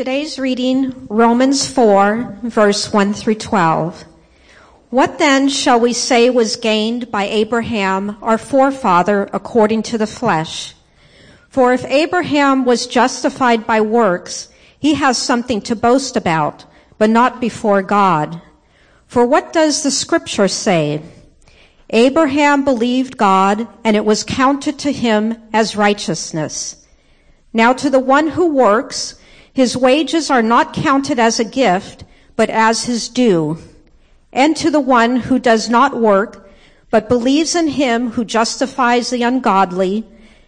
Today's reading, Romans 4, verse 1 through 12. What then shall we say was gained by Abraham, our forefather, according to the flesh? For if Abraham was justified by works, he has something to boast about, but not before God. For what does the scripture say? Abraham believed God, and it was counted to him as righteousness. Now to the one who works, his wages are not counted as a gift, but as his due. And to the one who does not work, but believes in him who justifies the ungodly,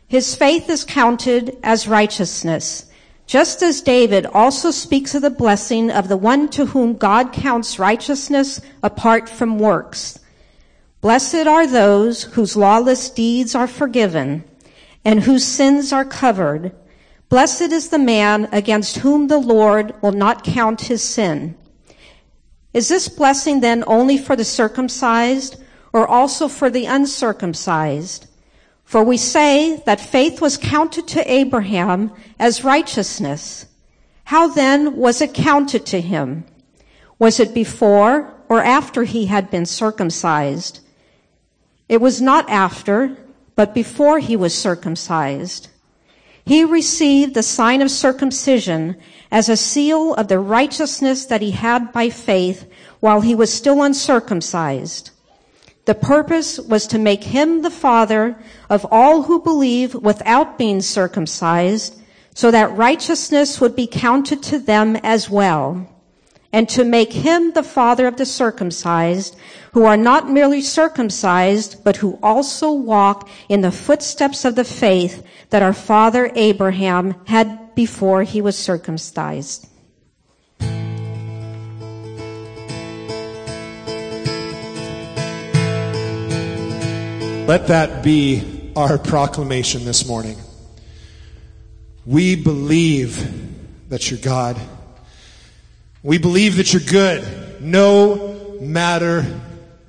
his faith is counted as righteousness. Just as David also speaks of the blessing of the one to whom God counts righteousness apart from works. Blessed are those whose lawless deeds are forgiven and whose sins are covered. Blessed is the man against whom the Lord will not count his sin. Is this blessing then only for the circumcised or also for the uncircumcised? For we say that faith was counted to Abraham as righteousness. How then was it counted to him? Was it before or after he had been circumcised? It was not after, but before he was circumcised. He received the sign of circumcision as a seal of the righteousness that he had by faith while he was still uncircumcised. The purpose was to make him the father of all who believe without being circumcised so that righteousness would be counted to them as well and to make him the father of the circumcised, who are not merely circumcised, but who also walk in the footsteps of the faith that our father Abraham had before he was circumcised. Let that be our proclamation this morning. We believe that you're God. We believe that you're good no matter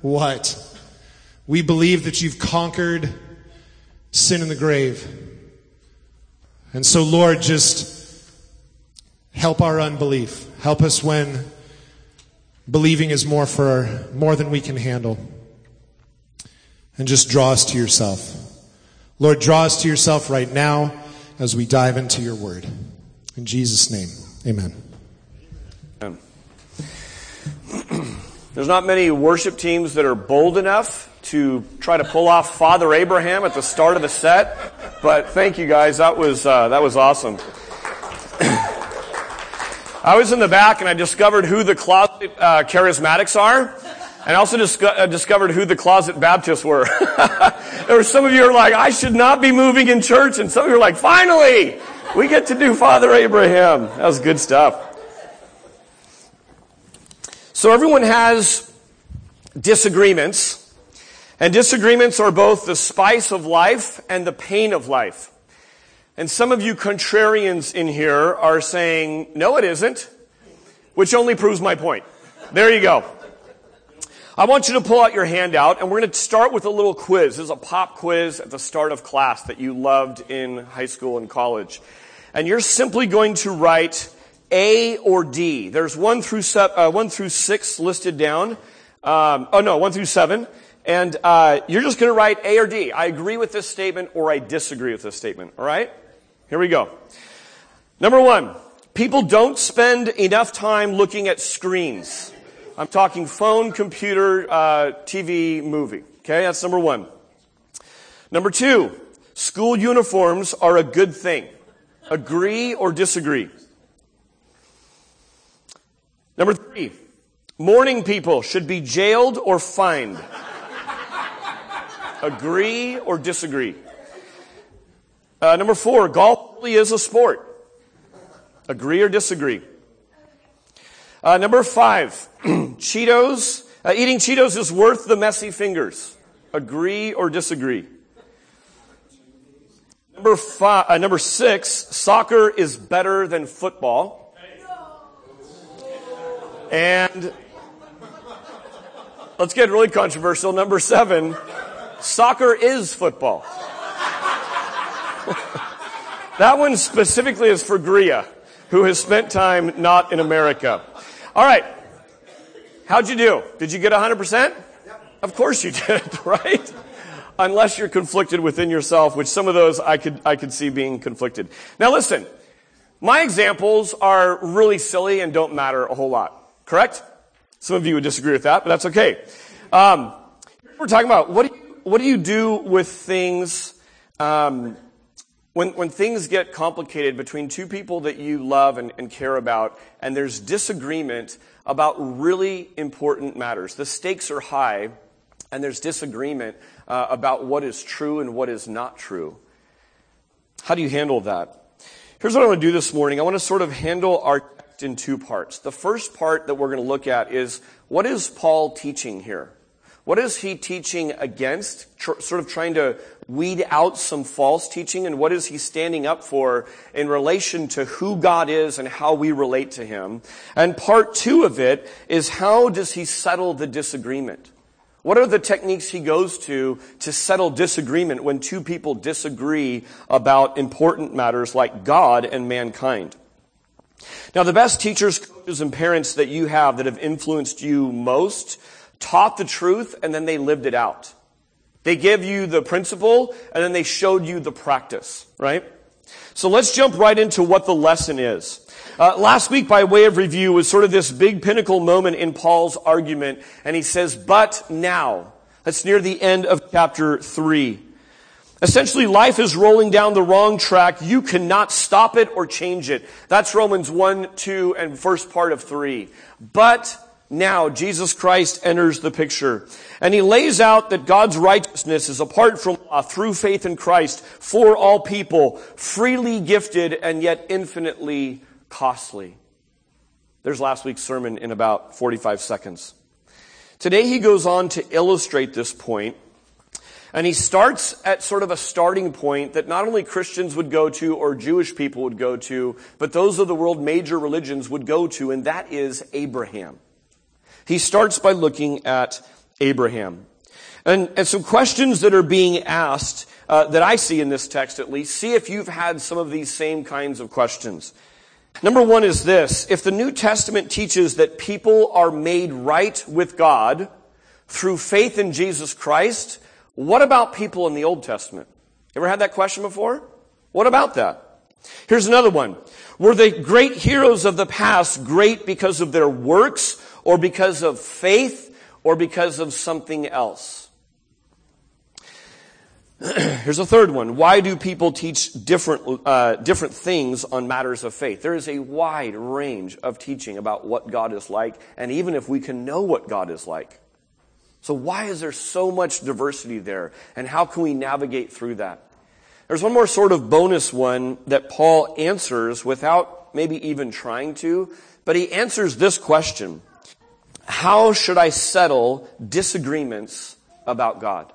what. We believe that you've conquered sin in the grave. And so, Lord, just help our unbelief. Help us when believing is more for more than we can handle. And just draw us to yourself. Lord, draw us to yourself right now as we dive into your word. In Jesus' name, amen. There's not many worship teams that are bold enough to try to pull off Father Abraham at the start of the set, but thank you guys. That was uh, that was awesome. I was in the back and I discovered who the closet uh, charismatics are. And I also disco- uh, discovered who the closet Baptists were. there were some of you are like, I should not be moving in church. And some of you are like, finally, we get to do Father Abraham. That was good stuff. So everyone has disagreements, and disagreements are both the spice of life and the pain of life. And some of you contrarians in here are saying, no, it isn't, which only proves my point. There you go. I want you to pull out your handout, and we're going to start with a little quiz. This is a pop quiz at the start of class that you loved in high school and college. And you're simply going to write a or D. There's one through, uh, one through six listed down. Um, oh no, one through seven. And uh, you're just going to write A or D. I agree with this statement or I disagree with this statement. All right? Here we go. Number one, people don't spend enough time looking at screens. I'm talking phone, computer, uh, TV, movie. Okay, that's number one. Number two, school uniforms are a good thing. Agree or disagree? Number three, morning people should be jailed or fined. Agree or disagree? Uh, number four, golf really is a sport. Agree or disagree? Uh, number five, Cheetos, uh, eating Cheetos is worth the messy fingers. Agree or disagree? Number five, uh, number six, soccer is better than football. And let's get really controversial. Number seven, soccer is football. that one specifically is for Gria, who has spent time not in America. All right. How'd you do? Did you get 100%? Of course you did, right? Unless you're conflicted within yourself, which some of those I could, I could see being conflicted. Now listen, my examples are really silly and don't matter a whole lot. Correct? Some of you would disagree with that, but that's okay. Um, we're talking about what do you, what do you do with things um, when, when things get complicated between two people that you love and, and care about, and there's disagreement about really important matters. The stakes are high, and there's disagreement uh, about what is true and what is not true. How do you handle that? Here's what I want to do this morning. I want to sort of handle our in two parts. The first part that we're going to look at is what is Paul teaching here? What is he teaching against? Tr- sort of trying to weed out some false teaching and what is he standing up for in relation to who God is and how we relate to him. And part two of it is how does he settle the disagreement? What are the techniques he goes to to settle disagreement when two people disagree about important matters like God and mankind? Now, the best teachers, coaches, and parents that you have that have influenced you most taught the truth and then they lived it out. They gave you the principle and then they showed you the practice, right? So let's jump right into what the lesson is. Uh, last week, by way of review, was sort of this big pinnacle moment in Paul's argument, and he says, but now. That's near the end of chapter 3. Essentially, life is rolling down the wrong track. You cannot stop it or change it. That's Romans 1, 2, and first part of 3. But now Jesus Christ enters the picture. And he lays out that God's righteousness is apart from law through faith in Christ for all people, freely gifted and yet infinitely costly. There's last week's sermon in about 45 seconds. Today he goes on to illustrate this point, and he starts at sort of a starting point that not only Christians would go to or Jewish people would go to, but those of the world major religions would go to, and that is Abraham. He starts by looking at Abraham. And, and some questions that are being asked, uh, that I see in this text at least, see if you've had some of these same kinds of questions. Number one is this. If the New Testament teaches that people are made right with God through faith in Jesus Christ, what about people in the Old Testament? Ever had that question before? What about that? Here's another one. Were the great heroes of the past great because of their works or because of faith or because of something else. Here's a third one. Why do people teach different, uh, different things on matters of faith? There is a wide range of teaching about what God is like, and even if we can know what God is like. So why is there so much diversity there, and how can we navigate through that? There's one more sort of bonus one that Paul answers without maybe even trying to, but he answers this question how should I settle disagreements about God?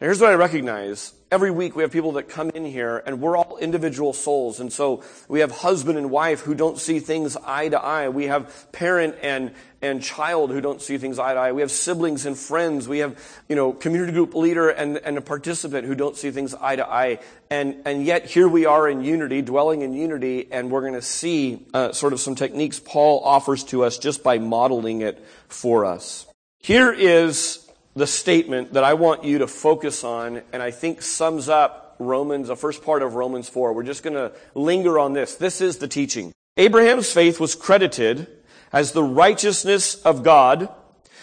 Now here's what I recognize. Every week we have people that come in here and we're all individual souls. And so we have husband and wife who don't see things eye to eye. We have parent and, and child who don't see things eye to eye. We have siblings and friends. We have, you know, community group leader and, and a participant who don't see things eye to eye. And, and yet here we are in unity, dwelling in unity, and we're going to see uh, sort of some techniques Paul offers to us just by modeling it for us. Here is the statement that I want you to focus on, and I think sums up Romans, the first part of Romans 4. We're just going to linger on this. This is the teaching. Abraham's faith was credited as the righteousness of God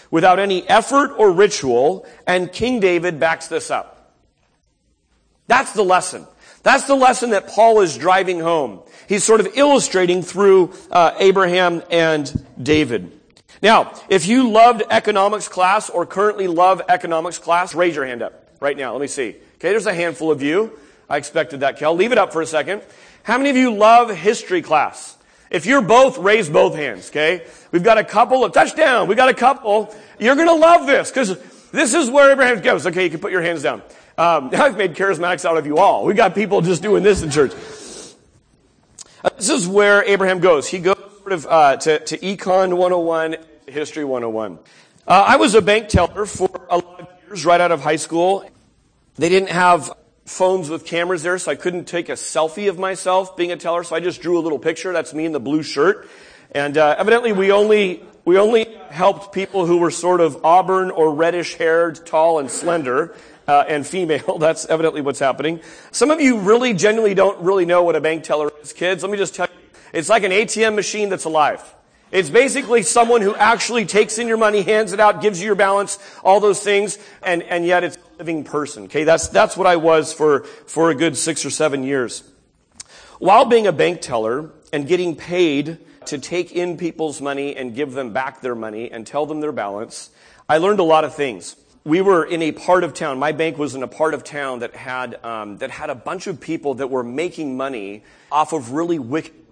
without any effort or ritual, and King David backs this up. That's the lesson. That's the lesson that Paul is driving home. He's sort of illustrating through uh, Abraham and David. Now, if you loved economics class or currently love economics class, raise your hand up right now. Let me see. Okay, there's a handful of you. I expected that, Kel. Leave it up for a second. How many of you love history class? If you're both, raise both hands, okay? We've got a couple of touchdown. We've got a couple. You're going to love this because this is where Abraham goes. Okay, you can put your hands down. Um, I've made charismatics out of you all. We've got people just doing this in church. Uh, this is where Abraham goes. He goes sort of uh, to, to Econ 101, History 101. Uh, I was a bank teller for a lot of years right out of high school. They didn't have phones with cameras there, so I couldn't take a selfie of myself being a teller. So I just drew a little picture. That's me in the blue shirt. And uh, evidently, we only we only helped people who were sort of auburn or reddish haired, tall and slender. Uh, and female. That's evidently what's happening. Some of you really genuinely don't really know what a bank teller is, kids. Let me just tell you. It's like an ATM machine that's alive. It's basically someone who actually takes in your money, hands it out, gives you your balance, all those things, and, and yet it's a living person. Okay, that's, that's what I was for, for a good six or seven years. While being a bank teller and getting paid to take in people's money and give them back their money and tell them their balance, I learned a lot of things. We were in a part of town. My bank was in a part of town that had um, that had a bunch of people that were making money off of really wicked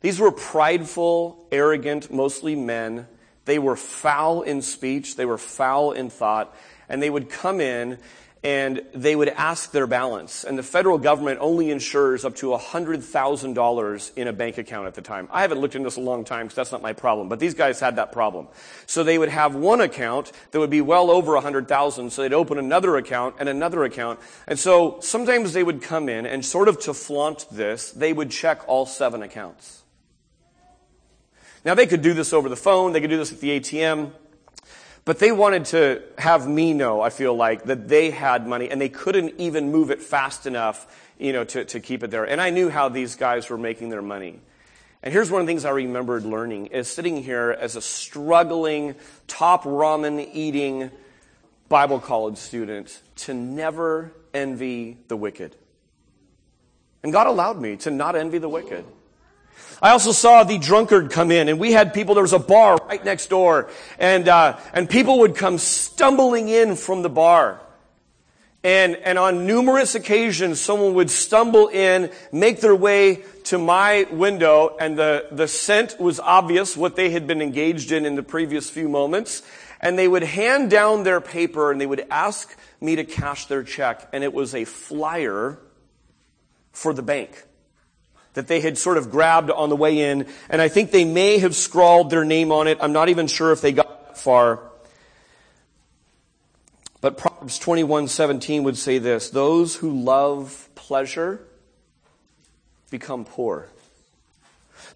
these were prideful, arrogant, mostly men. They were foul in speech. They were foul in thought. And they would come in and they would ask their balance. And the federal government only insures up to $100,000 in a bank account at the time. I haven't looked into this a long time because that's not my problem, but these guys had that problem. So they would have one account that would be well over 100,000, so they'd open another account and another account. And so sometimes they would come in and sort of to flaunt this, they would check all seven accounts. Now they could do this over the phone, they could do this at the ATM, but they wanted to have me know, I feel like, that they had money and they couldn't even move it fast enough, you know, to, to keep it there. And I knew how these guys were making their money. And here's one of the things I remembered learning is sitting here as a struggling, top ramen eating Bible college student to never envy the wicked. And God allowed me to not envy the wicked. I also saw the drunkard come in, and we had people. There was a bar right next door, and uh, and people would come stumbling in from the bar. And, and on numerous occasions, someone would stumble in, make their way to my window, and the, the scent was obvious, what they had been engaged in in the previous few moments. And they would hand down their paper and they would ask me to cash their check. And it was a flyer for the bank that they had sort of grabbed on the way in, and I think they may have scrawled their name on it. I'm not even sure if they got that far. But Proverbs 21:17 would say this, those who love pleasure become poor.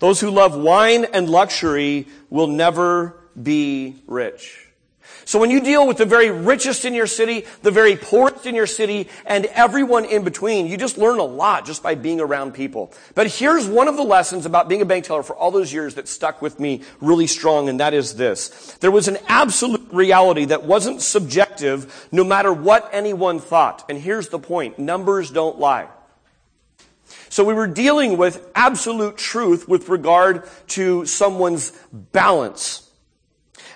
Those who love wine and luxury will never be rich. So when you deal with the very richest in your city, the very poorest in your city, and everyone in between, you just learn a lot just by being around people. But here's one of the lessons about being a bank teller for all those years that stuck with me really strong, and that is this. There was an absolute reality that wasn't subjective no matter what anyone thought. And here's the point. Numbers don't lie. So we were dealing with absolute truth with regard to someone's balance.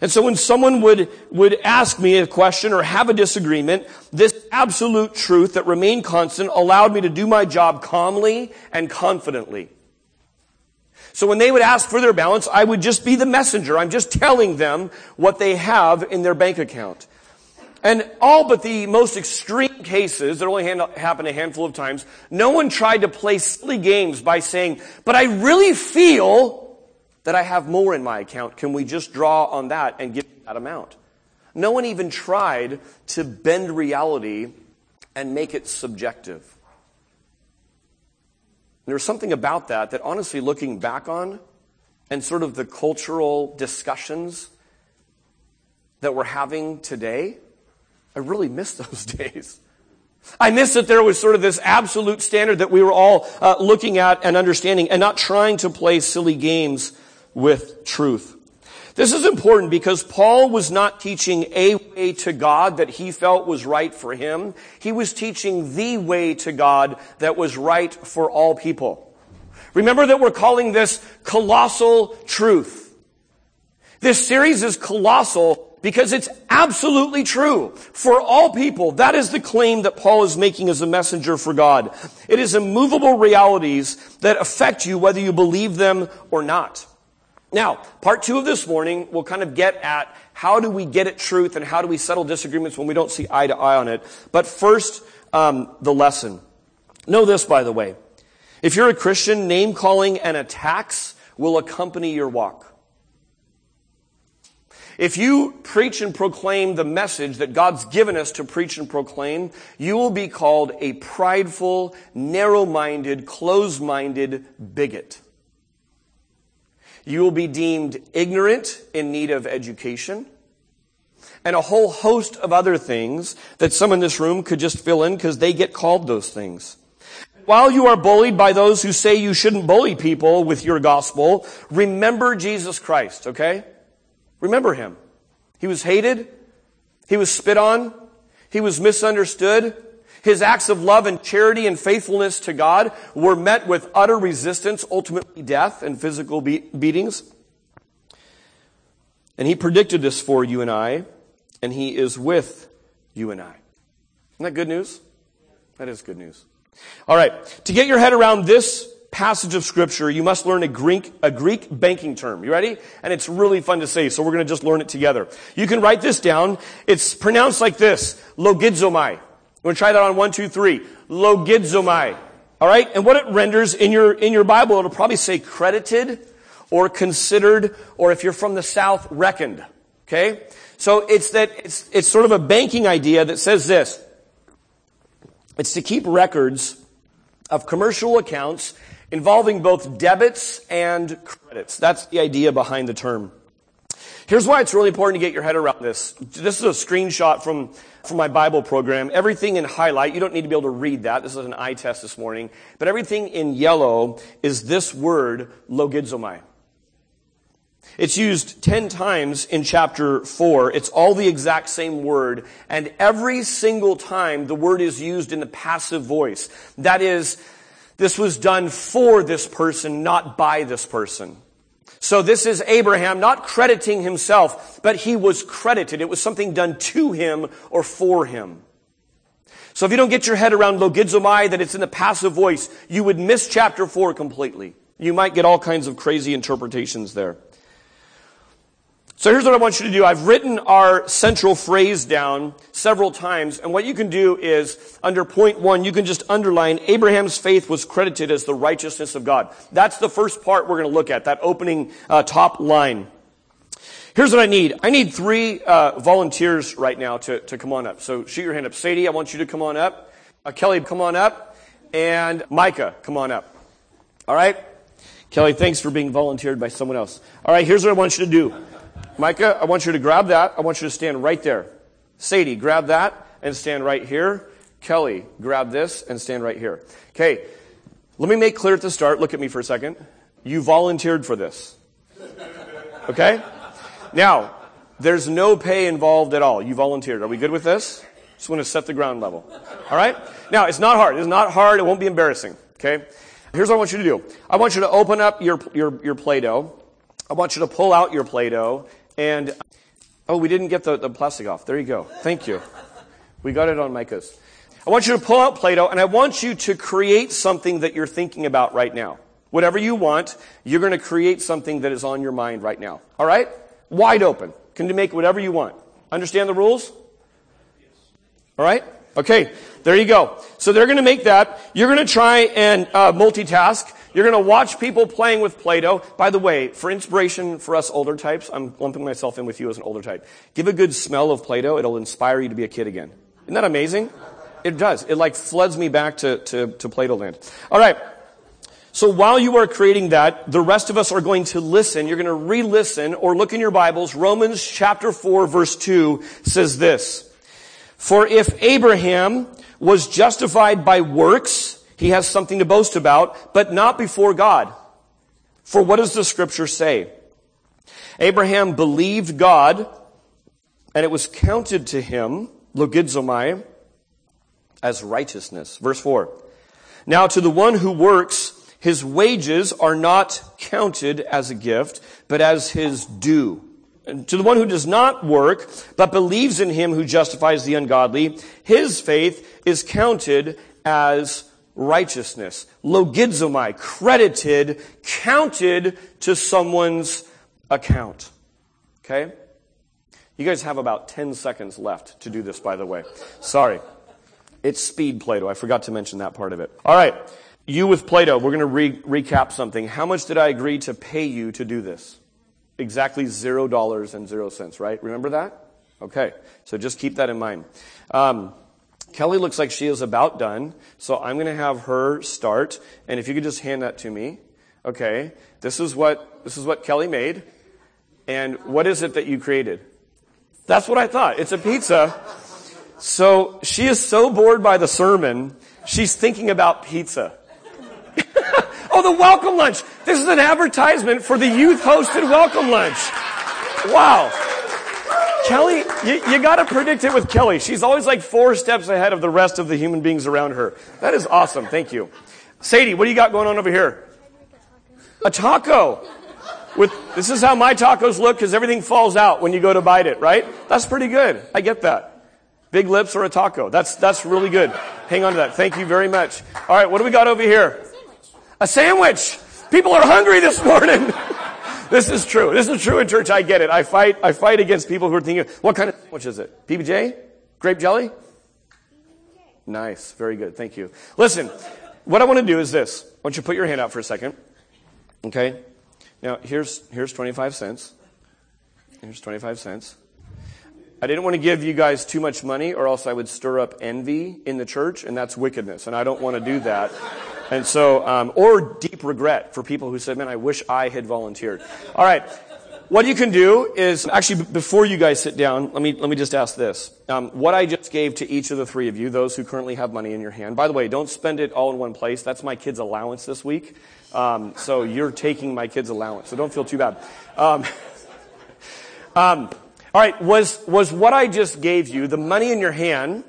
And so when someone would, would ask me a question or have a disagreement, this absolute truth that remained constant allowed me to do my job calmly and confidently. So when they would ask for their balance, I would just be the messenger. I'm just telling them what they have in their bank account. And all but the most extreme cases that only happened a handful of times, no one tried to play silly games by saying, but I really feel that I have more in my account. Can we just draw on that and give that amount? No one even tried to bend reality and make it subjective. There's something about that that honestly looking back on and sort of the cultural discussions that we're having today, I really miss those days. I miss that there was sort of this absolute standard that we were all uh, looking at and understanding and not trying to play silly games with truth. This is important because Paul was not teaching a way to God that he felt was right for him. He was teaching the way to God that was right for all people. Remember that we're calling this colossal truth. This series is colossal because it's absolutely true for all people. That is the claim that Paul is making as a messenger for God. It is immovable realities that affect you whether you believe them or not. Now, part two of this morning will kind of get at how do we get at truth and how do we settle disagreements when we don't see eye to eye on it. But first, um, the lesson. Know this, by the way. If you're a Christian, name calling and attacks will accompany your walk. If you preach and proclaim the message that God's given us to preach and proclaim, you will be called a prideful, narrow-minded, closed-minded bigot. You will be deemed ignorant in need of education and a whole host of other things that some in this room could just fill in because they get called those things. While you are bullied by those who say you shouldn't bully people with your gospel, remember Jesus Christ, okay? Remember him. He was hated. He was spit on. He was misunderstood. His acts of love and charity and faithfulness to God were met with utter resistance, ultimately death and physical be- beatings. And he predicted this for you and I, and he is with you and I. Isn't that good news? That is good news. All right. To get your head around this passage of scripture, you must learn a Greek, a Greek banking term. You ready? And it's really fun to say, so we're going to just learn it together. You can write this down. It's pronounced like this, logizomai. We're going to try that on one, two, three. Logizomai. All right? And what it renders in your, in your Bible, it'll probably say credited or considered, or if you're from the South, reckoned. Okay? So it's that, it's, it's sort of a banking idea that says this. It's to keep records of commercial accounts involving both debits and credits. That's the idea behind the term. Here's why it's really important to get your head around this. This is a screenshot from, from my Bible program. Everything in highlight, you don't need to be able to read that. This is an eye test this morning. But everything in yellow is this word, logizomai. It's used 10 times in chapter 4. It's all the exact same word. And every single time the word is used in the passive voice. That is, this was done for this person, not by this person. So this is Abraham not crediting himself, but he was credited. It was something done to him or for him. So if you don't get your head around logizomai, that it's in the passive voice, you would miss chapter 4 completely. You might get all kinds of crazy interpretations there. So here's what I want you to do. I've written our central phrase down several times, and what you can do is, under point one, you can just underline, Abraham's faith was credited as the righteousness of God. That's the first part we're going to look at, that opening uh, top line. Here's what I need. I need three uh, volunteers right now to, to come on up. So shoot your hand up. Sadie, I want you to come on up. Uh, Kelly, come on up. And Micah, come on up. All right? Kelly, thanks for being volunteered by someone else. All right, here's what I want you to do. Micah, I want you to grab that. I want you to stand right there. Sadie, grab that and stand right here. Kelly, grab this and stand right here. Okay, let me make clear at the start. Look at me for a second. You volunteered for this. Okay? Now, there's no pay involved at all. You volunteered. Are we good with this? Just want to set the ground level. All right? Now, it's not hard. It's not hard. It won't be embarrassing. Okay? Here's what I want you to do. I want you to open up your, your, your Play-Doh. I want you to pull out your Play-Doh and, oh, we didn't get the, the plastic off. There you go. Thank you. We got it on Micah's. I want you to pull out Play-Doh and I want you to create something that you're thinking about right now. Whatever you want, you're going to create something that is on your mind right now. All right? Wide open. Can you make whatever you want? Understand the rules? All right? Okay. There you go. So they're going to make that. You're going to try and uh, multitask. You're going to watch people playing with Play-Doh. By the way, for inspiration for us older types, I'm lumping myself in with you as an older type. Give a good smell of Play-Doh. It'll inspire you to be a kid again. Isn't that amazing? It does. It like floods me back to, to, to Play-Doh land. All right. So while you are creating that, the rest of us are going to listen. You're going to re-listen or look in your Bibles. Romans chapter 4 verse 2 says this. For if Abraham was justified by works, he has something to boast about, but not before God. For what does the scripture say? Abraham believed God, and it was counted to him, logizomai, as righteousness. Verse 4. Now to the one who works, his wages are not counted as a gift, but as his due. And to the one who does not work, but believes in him who justifies the ungodly, his faith is counted as righteousness. Logizomai, credited, counted to someone's account. Okay? You guys have about 10 seconds left to do this, by the way. Sorry. It's speed Play-Doh. I forgot to mention that part of it. All right. You with Play-Doh, we're going to re- recap something. How much did I agree to pay you to do this? exactly zero dollars and zero cents, right? Remember that? Okay, so just keep that in mind. Um, Kelly looks like she is about done, so I'm going to have her start. And if you could just hand that to me, okay? This is what this is what Kelly made, and what is it that you created? That's what I thought. It's a pizza. So she is so bored by the sermon, she's thinking about pizza. oh, the welcome lunch. This is an advertisement for the youth hosted welcome lunch. Wow. Kelly, you, you gotta predict it with Kelly. She's always like four steps ahead of the rest of the human beings around her. That is awesome. Thank you. Sadie, what do you got going on over here? A taco. With, this is how my tacos look because everything falls out when you go to bite it, right? That's pretty good. I get that. Big lips or a taco. That's, that's really good. Hang on to that. Thank you very much. All right, what do we got over here? A sandwich. People are hungry this morning. this is true. This is true in church. I get it. I fight, I fight against people who are thinking, what kind of sandwich is it? PBJ? Grape jelly? Nice. Very good. Thank you. Listen, what I want to do is this. I want you put your hand out for a second. Okay? Now, here's, here's 25 cents. Here's 25 cents. I didn't want to give you guys too much money or else I would stir up envy in the church and that's wickedness and I don't want to do that. And so, um, or deep regret for people who said, man, I wish I had volunteered. All right. What you can do is, actually, before you guys sit down, let me, let me just ask this. Um, what I just gave to each of the three of you, those who currently have money in your hand, by the way, don't spend it all in one place. That's my kid's allowance this week. Um, so you're taking my kid's allowance, so don't feel too bad. Um, um, all right, was, was what I just gave you, the money in your hand,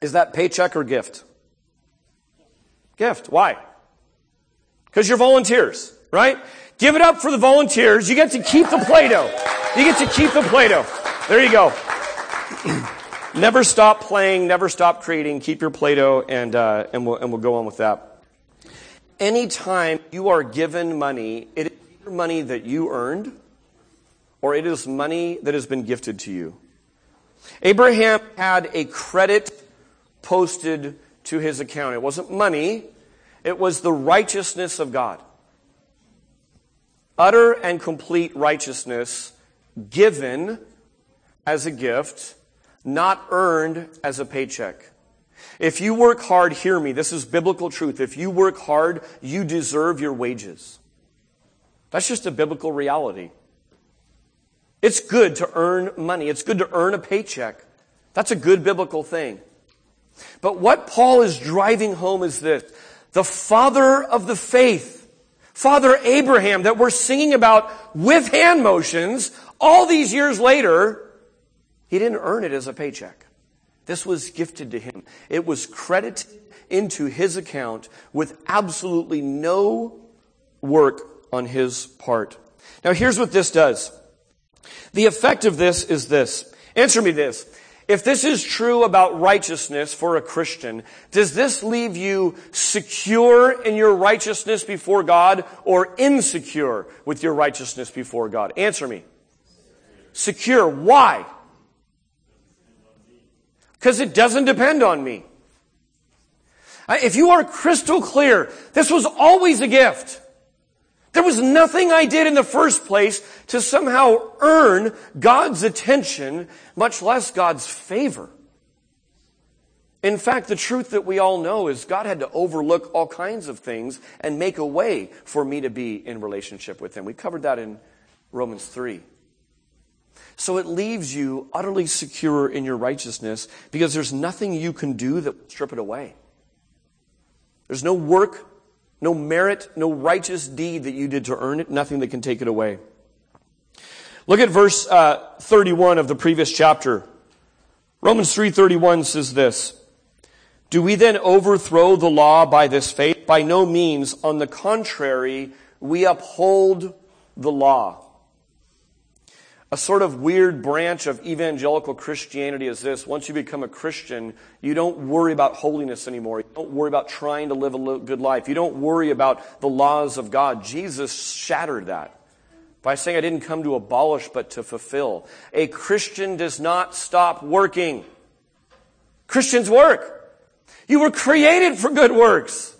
is that paycheck or gift? Gift. Why? Because you're volunteers, right? Give it up for the volunteers. You get to keep the Play-Doh. You get to keep the Play-Doh. There you go. never stop playing, never stop creating. Keep your Play-Doh and, uh, and, we'll, and we'll go on with that. Anytime you are given money, it is either money that you earned or it is money that has been gifted to you. Abraham had a credit posted to his account. It wasn't money, it was the righteousness of God utter and complete righteousness given as a gift, not earned as a paycheck. If you work hard, hear me, this is biblical truth. If you work hard, you deserve your wages. That's just a biblical reality. It's good to earn money. It's good to earn a paycheck. That's a good biblical thing. But what Paul is driving home is this. The father of the faith Father Abraham that we're singing about with hand motions all these years later, he didn't earn it as a paycheck. This was gifted to him. It was credited into his account with absolutely no work on his part. Now here's what this does. The effect of this is this. Answer me this. If this is true about righteousness for a Christian, does this leave you secure in your righteousness before God or insecure with your righteousness before God? Answer me. Secure. Why? Because it doesn't depend on me. If you are crystal clear, this was always a gift. There was nothing I did in the first place to somehow earn God's attention, much less God's favor. In fact, the truth that we all know is God had to overlook all kinds of things and make a way for me to be in relationship with Him. We covered that in Romans 3. So it leaves you utterly secure in your righteousness because there's nothing you can do that will strip it away. There's no work no merit, no righteous deed that you did to earn it, nothing that can take it away. Look at verse uh, 31 of the previous chapter. Romans 3:31 says this: Do we then overthrow the law by this faith? By no means. On the contrary, we uphold the law a sort of weird branch of evangelical Christianity is this. Once you become a Christian, you don't worry about holiness anymore. You don't worry about trying to live a good life. You don't worry about the laws of God. Jesus shattered that by saying, I didn't come to abolish, but to fulfill. A Christian does not stop working. Christians work. You were created for good works.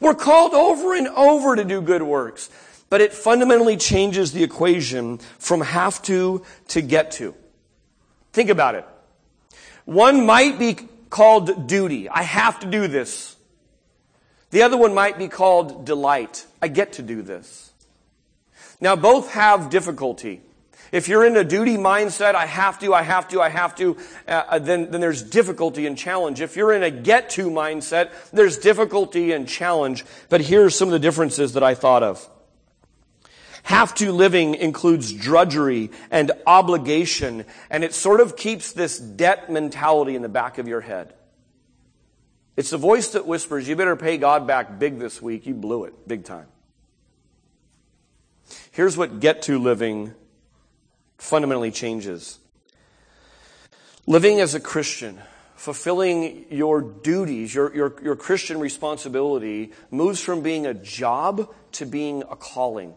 We're called over and over to do good works. But it fundamentally changes the equation from have to to get to. Think about it. One might be called duty. I have to do this. The other one might be called delight. I get to do this. Now both have difficulty. If you're in a duty mindset, I have to, I have to, I have to, uh, uh, then, then there's difficulty and challenge. If you're in a get to mindset, there's difficulty and challenge. But here's some of the differences that I thought of. Have to living includes drudgery and obligation, and it sort of keeps this debt mentality in the back of your head. It's the voice that whispers, you better pay God back big this week. You blew it big time. Here's what get to living fundamentally changes. Living as a Christian, fulfilling your duties, your, your, your Christian responsibility, moves from being a job to being a calling.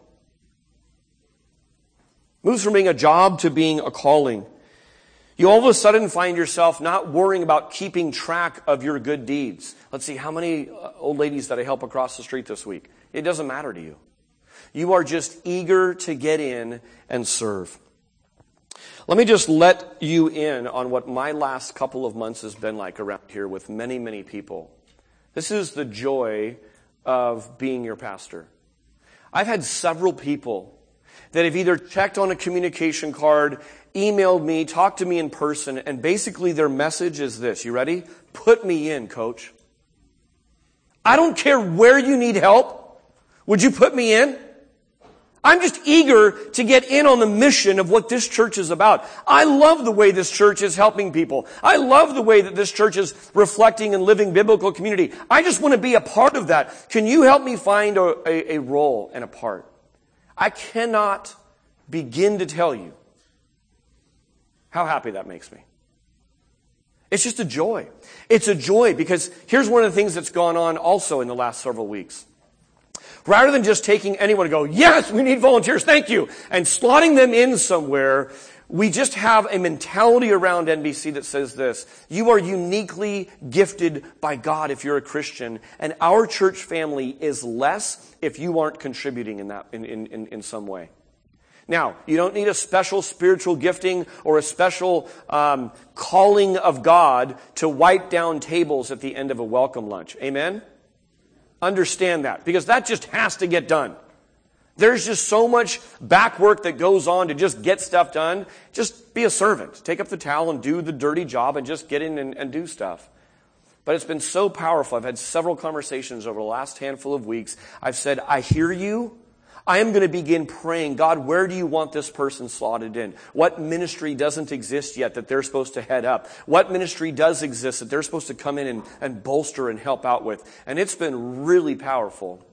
Moves from being a job to being a calling. You all of a sudden find yourself not worrying about keeping track of your good deeds. Let's see, how many uh, old ladies that I help across the street this week? It doesn't matter to you. You are just eager to get in and serve. Let me just let you in on what my last couple of months has been like around here with many, many people. This is the joy of being your pastor. I've had several people that have either checked on a communication card, emailed me, talked to me in person, and basically their message is this. You ready? Put me in, coach. I don't care where you need help. Would you put me in? I'm just eager to get in on the mission of what this church is about. I love the way this church is helping people. I love the way that this church is reflecting and living biblical community. I just want to be a part of that. Can you help me find a, a, a role and a part? I cannot begin to tell you how happy that makes me. It's just a joy. It's a joy because here's one of the things that's gone on also in the last several weeks. Rather than just taking anyone to go, yes, we need volunteers, thank you, and slotting them in somewhere, we just have a mentality around NBC that says this. You are uniquely gifted by God if you're a Christian, and our church family is less if you aren't contributing in that, in, in, in some way. Now, you don't need a special spiritual gifting or a special um, calling of God to wipe down tables at the end of a welcome lunch. Amen? Understand that because that just has to get done. There's just so much back work that goes on to just get stuff done. Just be a servant. Take up the towel and do the dirty job and just get in and, and do stuff. But it's been so powerful. I've had several conversations over the last handful of weeks. I've said, I hear you. I am going to begin praying, God, where do you want this person slotted in? What ministry doesn't exist yet that they're supposed to head up? What ministry does exist that they're supposed to come in and, and bolster and help out with? And it's been really powerful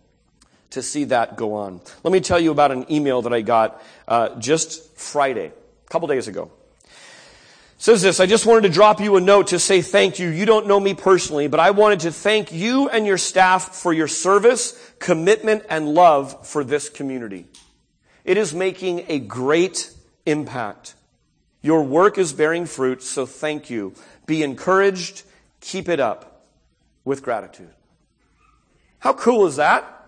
to see that go on. Let me tell you about an email that I got uh, just Friday, a couple days ago says this, I just wanted to drop you a note to say thank you. You don't know me personally, but I wanted to thank you and your staff for your service, commitment, and love for this community. It is making a great impact. Your work is bearing fruit, so thank you. Be encouraged. Keep it up with gratitude. How cool is that?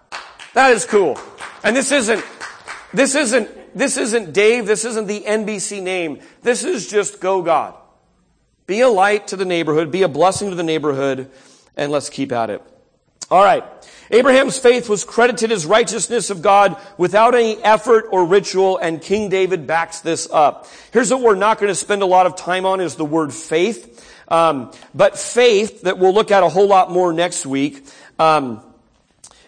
That is cool. And this isn't, this isn't this isn't Dave. This isn't the NBC name. This is just go God. Be a light to the neighborhood. Be a blessing to the neighborhood. And let's keep at it. All right. Abraham's faith was credited as righteousness of God without any effort or ritual, and King David backs this up. Here's what we're not going to spend a lot of time on is the word faith. Um, but faith, that we'll look at a whole lot more next week, um,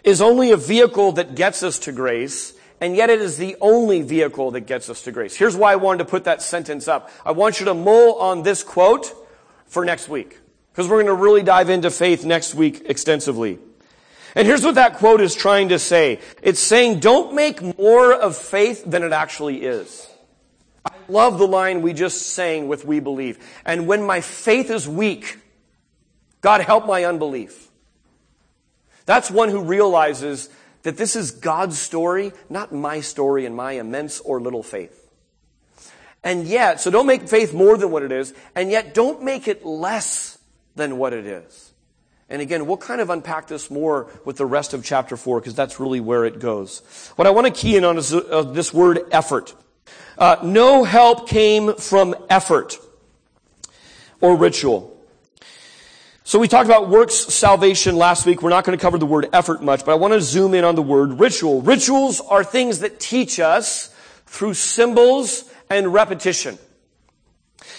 is only a vehicle that gets us to grace and yet it is the only vehicle that gets us to grace. Here's why I wanted to put that sentence up. I want you to mull on this quote for next week, because we're going to really dive into faith next week extensively. And here's what that quote is trying to say. It's saying, don't make more of faith than it actually is. I love the line we just sang with we believe. And when my faith is weak, God help my unbelief. That's one who realizes that this is God's story, not my story and my immense or little faith. And yet, so don't make faith more than what it is, and yet don't make it less than what it is. And again, we'll kind of unpack this more with the rest of chapter 4 because that's really where it goes. What I want to key in on is uh, this word effort. Uh, no help came from effort or ritual. So we talked about works salvation last week. We're not going to cover the word effort much, but I want to zoom in on the word ritual. Rituals are things that teach us through symbols and repetition.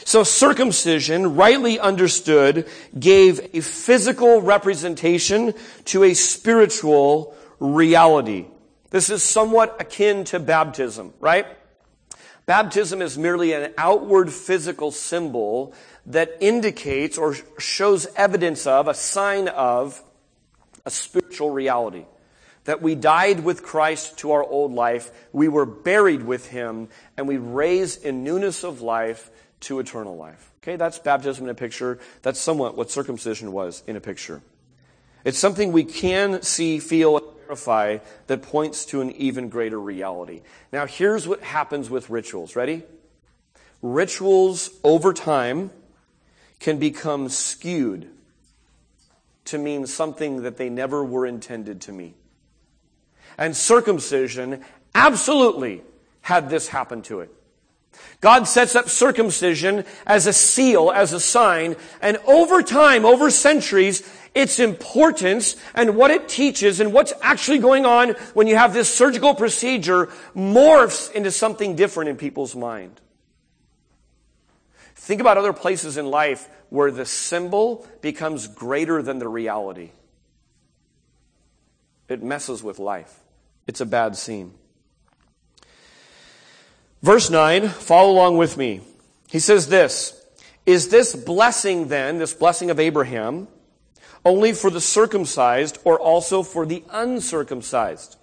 So circumcision, rightly understood, gave a physical representation to a spiritual reality. This is somewhat akin to baptism, right? Baptism is merely an outward physical symbol that indicates or shows evidence of, a sign of, a spiritual reality. That we died with Christ to our old life, we were buried with Him, and we raised in newness of life to eternal life. Okay, that's baptism in a picture. That's somewhat what circumcision was in a picture. It's something we can see, feel, verify that points to an even greater reality. Now, here's what happens with rituals. Ready? Rituals over time can become skewed to mean something that they never were intended to mean. And circumcision absolutely had this happen to it. God sets up circumcision as a seal, as a sign, and over time, over centuries, its importance and what it teaches and what's actually going on when you have this surgical procedure morphs into something different in people's mind. Think about other places in life where the symbol becomes greater than the reality. It messes with life. It's a bad scene. Verse 9, follow along with me. He says this Is this blessing then, this blessing of Abraham, only for the circumcised or also for the uncircumcised?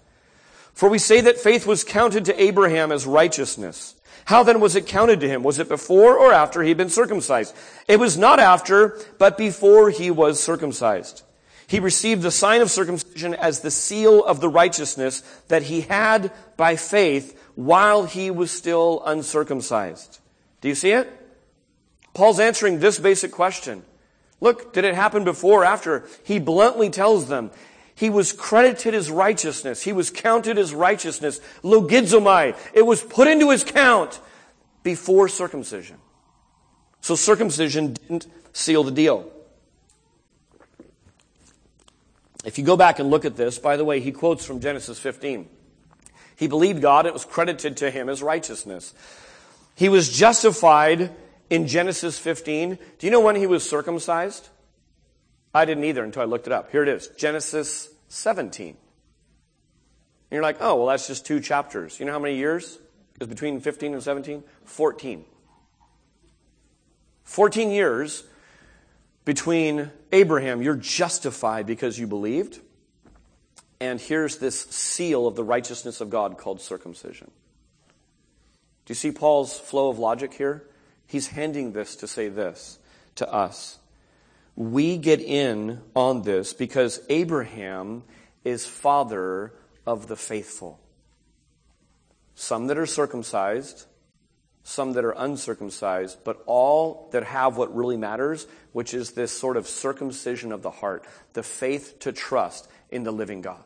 For we say that faith was counted to Abraham as righteousness. How then was it counted to him? Was it before or after he had been circumcised? It was not after, but before he was circumcised. He received the sign of circumcision as the seal of the righteousness that he had by faith while he was still uncircumcised. Do you see it? Paul's answering this basic question. Look, did it happen before or after? He bluntly tells them, he was credited as righteousness. He was counted as righteousness. Logizomai. It was put into his count before circumcision. So circumcision didn't seal the deal. If you go back and look at this, by the way, he quotes from Genesis 15. He believed God, it was credited to him as righteousness. He was justified in Genesis 15. Do you know when he was circumcised? I didn't either until I looked it up. Here it is Genesis 17. And you're like, oh, well, that's just two chapters. You know how many years is between 15 and 17? 14. 14 years between Abraham, you're justified because you believed, and here's this seal of the righteousness of God called circumcision. Do you see Paul's flow of logic here? He's handing this to say this to us we get in on this because Abraham is father of the faithful. Some that are circumcised, some that are uncircumcised, but all that have what really matters, which is this sort of circumcision of the heart, the faith to trust in the living God.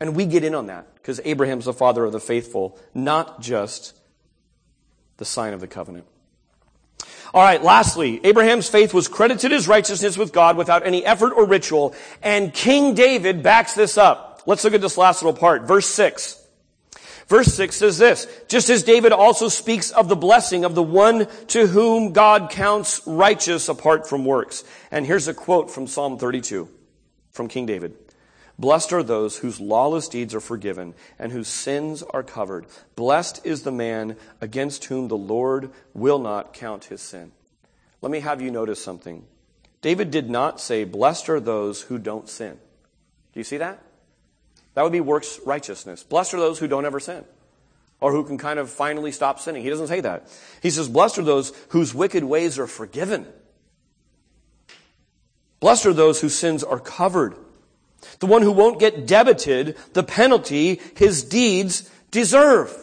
And we get in on that because Abraham's the father of the faithful, not just the sign of the covenant. All right, lastly, Abraham's faith was credited as righteousness with God without any effort or ritual, and King David backs this up. Let's look at this last little part. Verse 6. Verse 6 says this, just as David also speaks of the blessing of the one to whom God counts righteous apart from works. And here's a quote from Psalm 32 from King David. Blessed are those whose lawless deeds are forgiven and whose sins are covered. Blessed is the man against whom the Lord will not count his sin. Let me have you notice something. David did not say, Blessed are those who don't sin. Do you see that? That would be works righteousness. Blessed are those who don't ever sin or who can kind of finally stop sinning. He doesn't say that. He says, Blessed are those whose wicked ways are forgiven. Blessed are those whose sins are covered. The one who won't get debited the penalty his deeds deserve.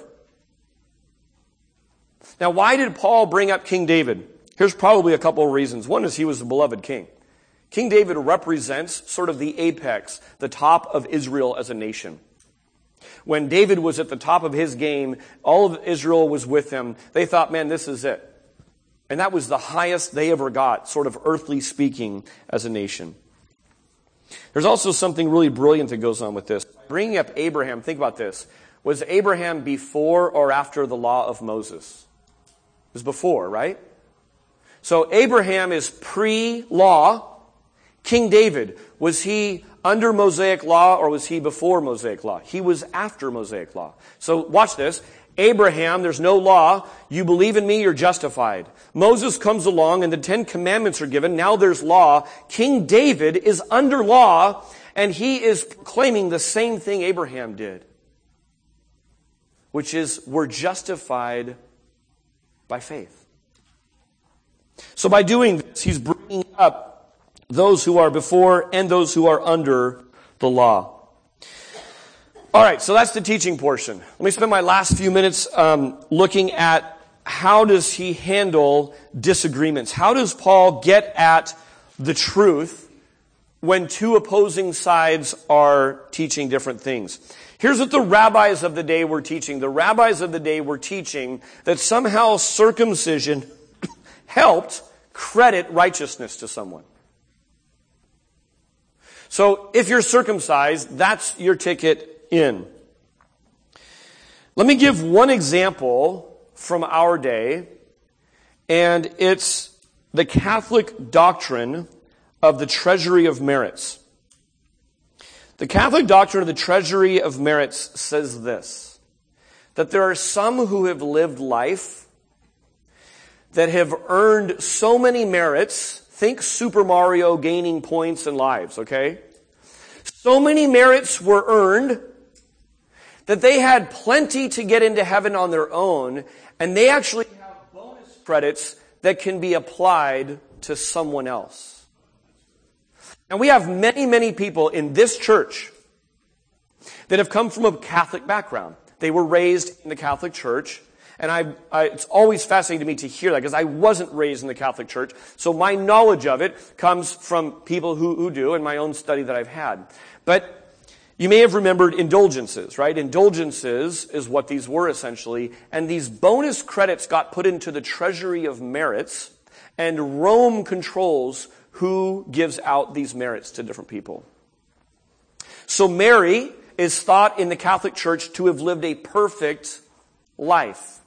Now, why did Paul bring up King David? Here's probably a couple of reasons. One is he was the beloved king. King David represents sort of the apex, the top of Israel as a nation. When David was at the top of his game, all of Israel was with him. They thought, man, this is it. And that was the highest they ever got, sort of earthly speaking, as a nation. There's also something really brilliant that goes on with this. Bringing up Abraham, think about this. Was Abraham before or after the law of Moses? It was before, right? So Abraham is pre-law. King David, was he under Mosaic law or was he before Mosaic law? He was after Mosaic law. So watch this. Abraham, there's no law. You believe in me, you're justified. Moses comes along and the Ten Commandments are given. Now there's law. King David is under law and he is claiming the same thing Abraham did, which is we're justified by faith. So by doing this, he's bringing up those who are before and those who are under the law. All right, so that's the teaching portion. Let me spend my last few minutes um, looking at how does he handle disagreements. How does Paul get at the truth when two opposing sides are teaching different things? Here's what the rabbis of the day were teaching. The rabbis of the day were teaching that somehow circumcision helped credit righteousness to someone. So if you're circumcised, that's your ticket in. Let me give one example from our day, and it's the Catholic doctrine of the treasury of merits. The Catholic doctrine of the treasury of merits says this, that there are some who have lived life that have earned so many merits, think Super Mario gaining points and lives, okay? So many merits were earned that they had plenty to get into heaven on their own, and they actually have bonus credits that can be applied to someone else. And we have many, many people in this church that have come from a Catholic background. They were raised in the Catholic Church. And I, I, it's always fascinating to me to hear that because I wasn't raised in the Catholic Church. So my knowledge of it comes from people who, who do and my own study that I've had. But you may have remembered indulgences, right? Indulgences is what these were essentially. And these bonus credits got put into the treasury of merits, and Rome controls who gives out these merits to different people. So Mary is thought in the Catholic Church to have lived a perfect life.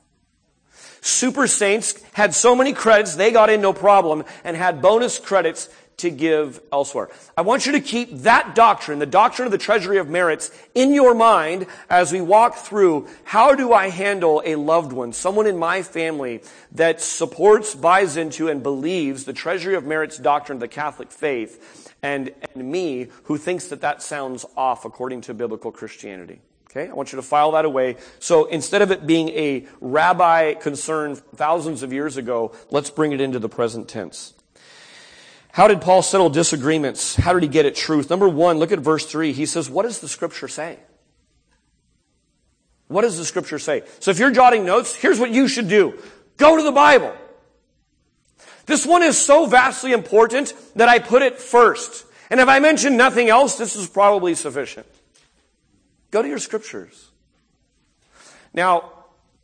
Super saints had so many credits, they got in no problem, and had bonus credits to give elsewhere. I want you to keep that doctrine, the doctrine of the treasury of merits, in your mind as we walk through how do I handle a loved one, someone in my family that supports, buys into, and believes the treasury of merits doctrine of the Catholic faith, and, and me who thinks that that sounds off according to biblical Christianity. Okay, I want you to file that away. So instead of it being a rabbi concern thousands of years ago, let's bring it into the present tense. How did Paul settle disagreements? How did he get at truth? Number one, look at verse three. He says, what does the scripture say? What does the scripture say? So if you're jotting notes, here's what you should do. Go to the Bible. This one is so vastly important that I put it first. And if I mention nothing else, this is probably sufficient. Go to your scriptures. Now,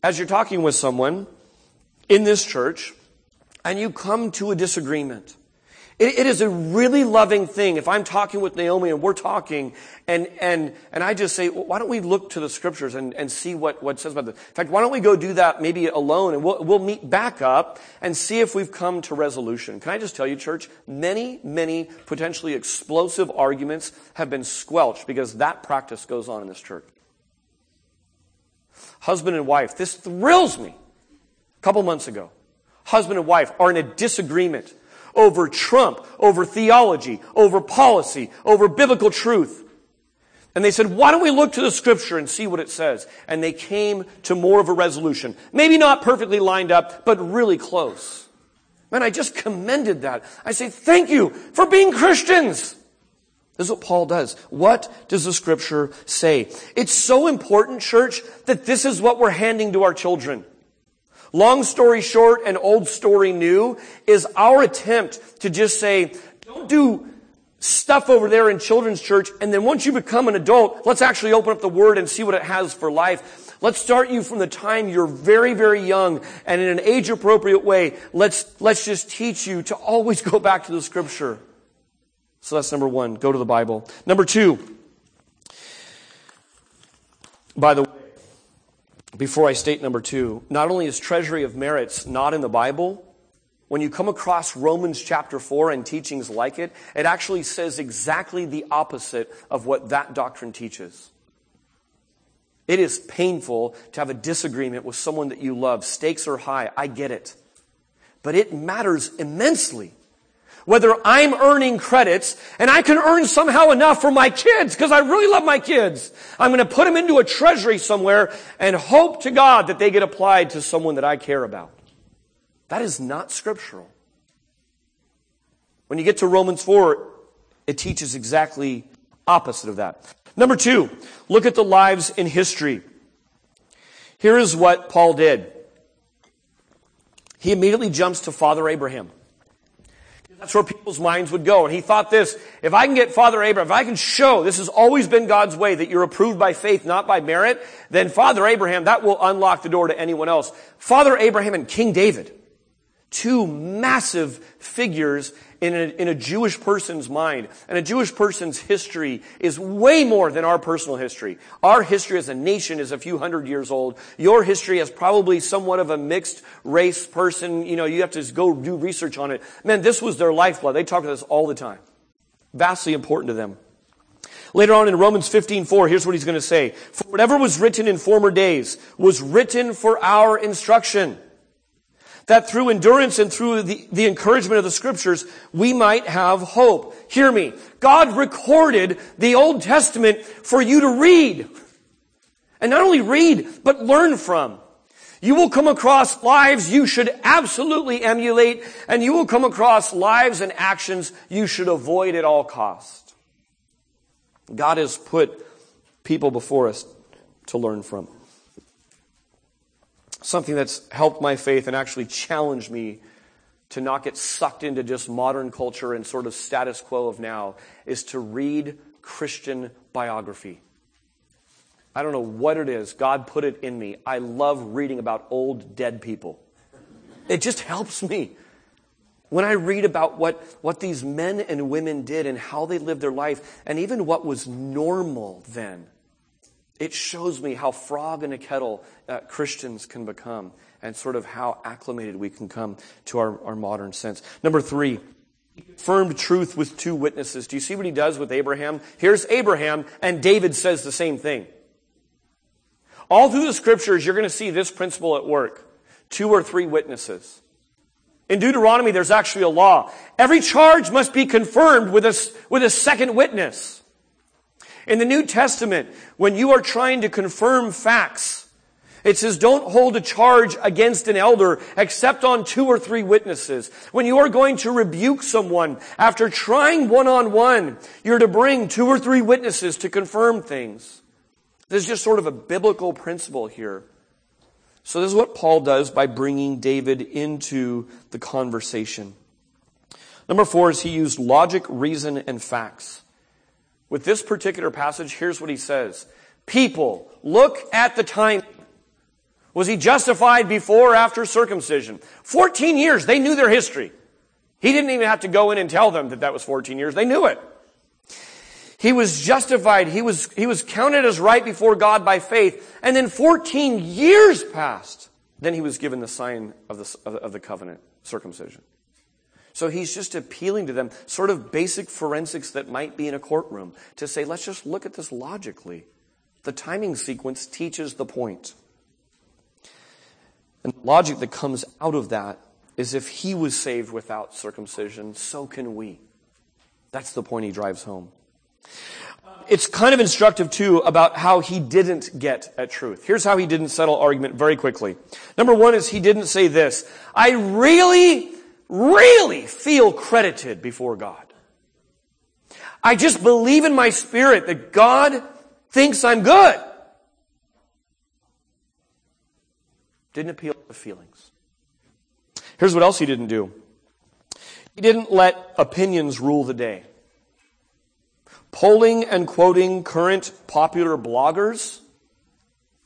as you're talking with someone in this church, and you come to a disagreement, it, it is a really loving thing if I'm talking with Naomi and we're talking and, and, and I just say, well, why don't we look to the scriptures and, and see what, what says about this? In fact, why don't we go do that maybe alone and we'll, we'll meet back up and see if we've come to resolution. Can I just tell you, church, many, many potentially explosive arguments have been squelched because that practice goes on in this church. Husband and wife, this thrills me. A couple months ago, husband and wife are in a disagreement over Trump, over theology, over policy, over biblical truth. And they said, why don't we look to the scripture and see what it says? And they came to more of a resolution. Maybe not perfectly lined up, but really close. Man, I just commended that. I say, thank you for being Christians. This is what Paul does. What does the scripture say? It's so important, church, that this is what we're handing to our children. Long story short and old story new is our attempt to just say, don't do stuff over there in children's church. And then once you become an adult, let's actually open up the word and see what it has for life. Let's start you from the time you're very, very young and in an age appropriate way. Let's, let's just teach you to always go back to the scripture. So that's number one. Go to the Bible. Number two. By the way, before I state number two, not only is treasury of merits not in the Bible, when you come across Romans chapter 4 and teachings like it, it actually says exactly the opposite of what that doctrine teaches. It is painful to have a disagreement with someone that you love. Stakes are high. I get it. But it matters immensely whether I'm earning credits and I can earn somehow enough for my kids because I really love my kids. I'm going to put them into a treasury somewhere and hope to God that they get applied to someone that I care about. That is not scriptural. When you get to Romans 4, it teaches exactly opposite of that. Number two, look at the lives in history. Here is what Paul did. He immediately jumps to Father Abraham. That's where people's minds would go. And he thought this, if I can get Father Abraham, if I can show this has always been God's way, that you're approved by faith, not by merit, then Father Abraham, that will unlock the door to anyone else. Father Abraham and King David two massive figures in a, in a Jewish person's mind. And a Jewish person's history is way more than our personal history. Our history as a nation is a few hundred years old. Your history as probably somewhat of a mixed race person. You know, you have to go do research on it. Man, this was their lifeblood. They talk about this all the time. Vastly important to them. Later on in Romans 15:4, here's what he's going to say. For whatever was written in former days was written for our instruction that through endurance and through the, the encouragement of the scriptures, we might have hope. Hear me. God recorded the Old Testament for you to read. And not only read, but learn from. You will come across lives you should absolutely emulate, and you will come across lives and actions you should avoid at all cost. God has put people before us to learn from something that's helped my faith and actually challenged me to not get sucked into just modern culture and sort of status quo of now is to read Christian biography. I don't know what it is. God put it in me. I love reading about old dead people. It just helps me. When I read about what, what these men and women did and how they lived their life, and even what was normal then, it shows me how frog in a kettle uh, Christians can become and sort of how acclimated we can come to our, our modern sense. Number three, confirmed truth with two witnesses. Do you see what he does with Abraham? Here's Abraham, and David says the same thing. All through the scriptures, you're going to see this principle at work. Two or three witnesses. In Deuteronomy, there's actually a law. Every charge must be confirmed with a, with a second witness. In the New Testament, when you are trying to confirm facts, it says don't hold a charge against an elder except on two or three witnesses. When you are going to rebuke someone after trying one on one, you're to bring two or three witnesses to confirm things. This is just sort of a biblical principle here. So this is what Paul does by bringing David into the conversation. Number four is he used logic, reason, and facts. With this particular passage, here's what he says. People, look at the time. Was he justified before or after circumcision? 14 years. They knew their history. He didn't even have to go in and tell them that that was 14 years. They knew it. He was justified. He was, he was counted as right before God by faith. And then 14 years passed. Then he was given the sign of the, of the covenant, circumcision. So he's just appealing to them, sort of basic forensics that might be in a courtroom, to say, let's just look at this logically. The timing sequence teaches the point. And the logic that comes out of that is if he was saved without circumcision, so can we. That's the point he drives home. It's kind of instructive too about how he didn't get at truth. Here's how he didn't settle argument very quickly. Number one is he didn't say this. I really really feel credited before God. I just believe in my spirit that God thinks I'm good. Didn't appeal to feelings. Here's what else he didn't do. He didn't let opinions rule the day. Polling and quoting current popular bloggers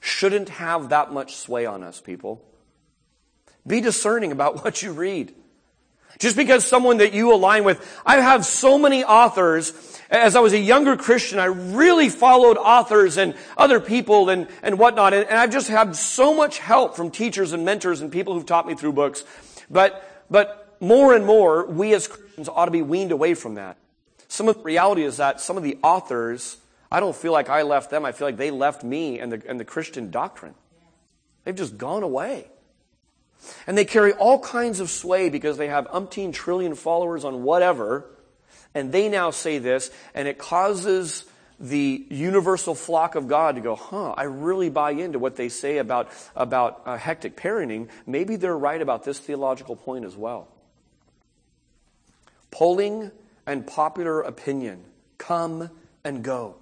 shouldn't have that much sway on us, people. Be discerning about what you read. Just because someone that you align with, I have so many authors. As I was a younger Christian, I really followed authors and other people and, and whatnot. And, and I've just had so much help from teachers and mentors and people who've taught me through books. But, but more and more, we as Christians ought to be weaned away from that. Some of the reality is that some of the authors, I don't feel like I left them. I feel like they left me and the, and the Christian doctrine. They've just gone away. And they carry all kinds of sway because they have umpteen trillion followers on whatever. And they now say this, and it causes the universal flock of God to go, huh, I really buy into what they say about, about uh, hectic parenting. Maybe they're right about this theological point as well. Polling and popular opinion come and go.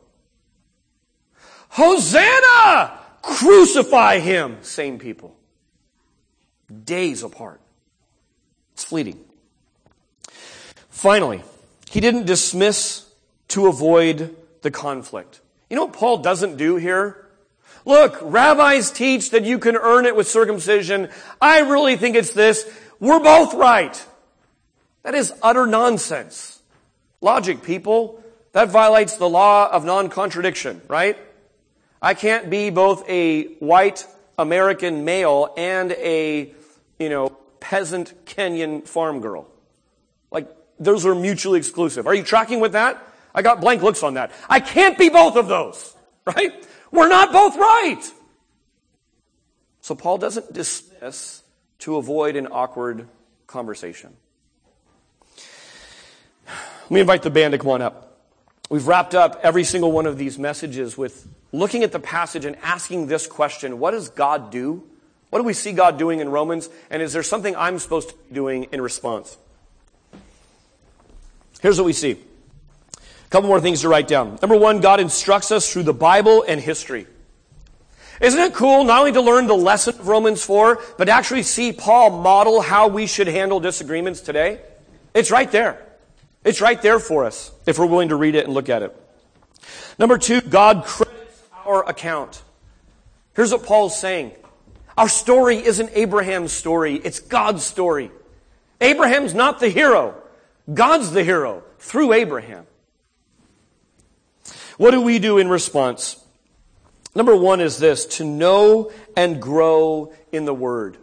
Hosanna! Crucify him! Same people days apart. It's fleeting. Finally, he didn't dismiss to avoid the conflict. You know what Paul doesn't do here? Look, rabbis teach that you can earn it with circumcision. I really think it's this. We're both right. That is utter nonsense. Logic, people. That violates the law of non-contradiction, right? I can't be both a white American male and a, you know, peasant Kenyan farm girl. Like, those are mutually exclusive. Are you tracking with that? I got blank looks on that. I can't be both of those, right? We're not both right. So Paul doesn't dismiss to avoid an awkward conversation. Let me invite the band to come on up. We've wrapped up every single one of these messages with looking at the passage and asking this question What does God do? What do we see God doing in Romans? And is there something I'm supposed to be doing in response? Here's what we see. A couple more things to write down. Number one, God instructs us through the Bible and history. Isn't it cool not only to learn the lesson of Romans 4, but actually see Paul model how we should handle disagreements today? It's right there. It's right there for us if we're willing to read it and look at it. Number two, God credits our account. Here's what Paul's saying. Our story isn't Abraham's story, it's God's story. Abraham's not the hero. God's the hero through Abraham. What do we do in response? Number one is this to know and grow in the Word.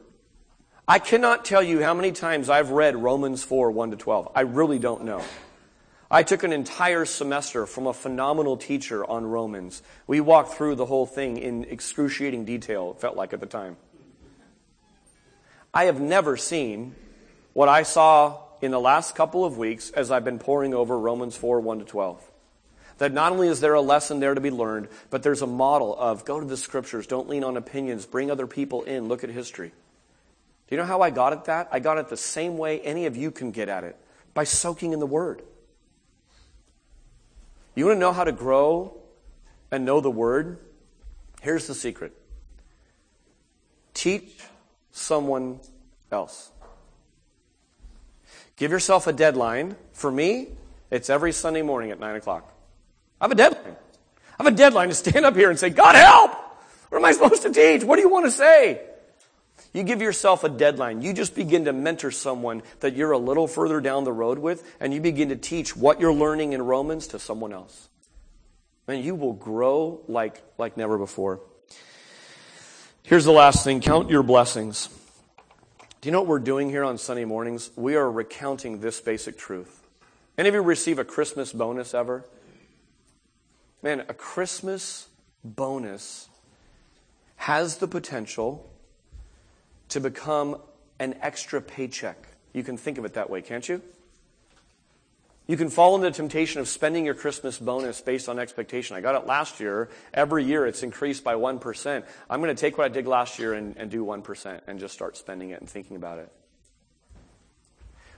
I cannot tell you how many times I've read Romans 4, 1 to 12. I really don't know. I took an entire semester from a phenomenal teacher on Romans. We walked through the whole thing in excruciating detail, it felt like at the time. I have never seen what I saw in the last couple of weeks as I've been poring over Romans 4, 1 to 12. That not only is there a lesson there to be learned, but there's a model of go to the scriptures, don't lean on opinions, bring other people in, look at history. You know how I got at that? I got it the same way any of you can get at it by soaking in the Word. You want to know how to grow and know the Word? Here's the secret teach someone else. Give yourself a deadline. For me, it's every Sunday morning at 9 o'clock. I have a deadline. I have a deadline to stand up here and say, God help! What am I supposed to teach? What do you want to say? You give yourself a deadline. You just begin to mentor someone that you're a little further down the road with, and you begin to teach what you're learning in Romans to someone else. And you will grow like, like never before. Here's the last thing count your blessings. Do you know what we're doing here on Sunday mornings? We are recounting this basic truth. Any of you receive a Christmas bonus ever? Man, a Christmas bonus has the potential to become an extra paycheck. You can think of it that way, can't you? You can fall into the temptation of spending your Christmas bonus based on expectation. I got it last year. Every year it's increased by 1%. I'm going to take what I did last year and, and do 1% and just start spending it and thinking about it.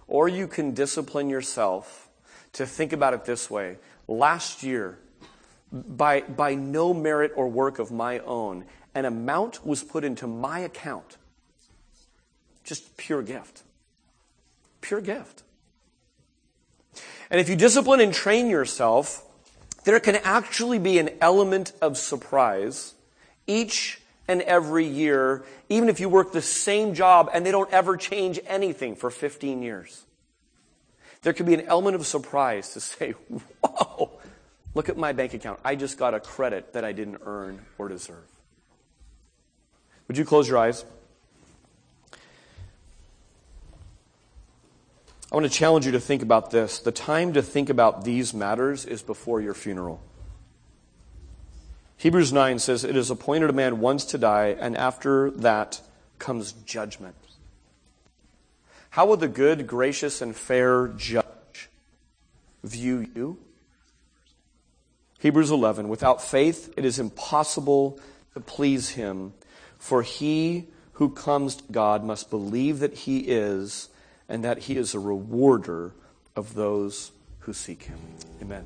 Or you can discipline yourself to think about it this way. Last year, by, by no merit or work of my own, an amount was put into my account just pure gift. Pure gift. And if you discipline and train yourself there can actually be an element of surprise each and every year, even if you work the same job and they don't ever change anything for 15 years. There could be an element of surprise to say, whoa, look at my bank account. I just got a credit that I didn't earn or deserve. Would you close your eyes? I want to challenge you to think about this. The time to think about these matters is before your funeral. Hebrews 9 says, It is appointed a man once to die, and after that comes judgment. How will the good, gracious, and fair judge view you? Hebrews 11, without faith it is impossible to please him, for he who comes to God must believe that he is, and that he is a rewarder of those who seek him. Amen.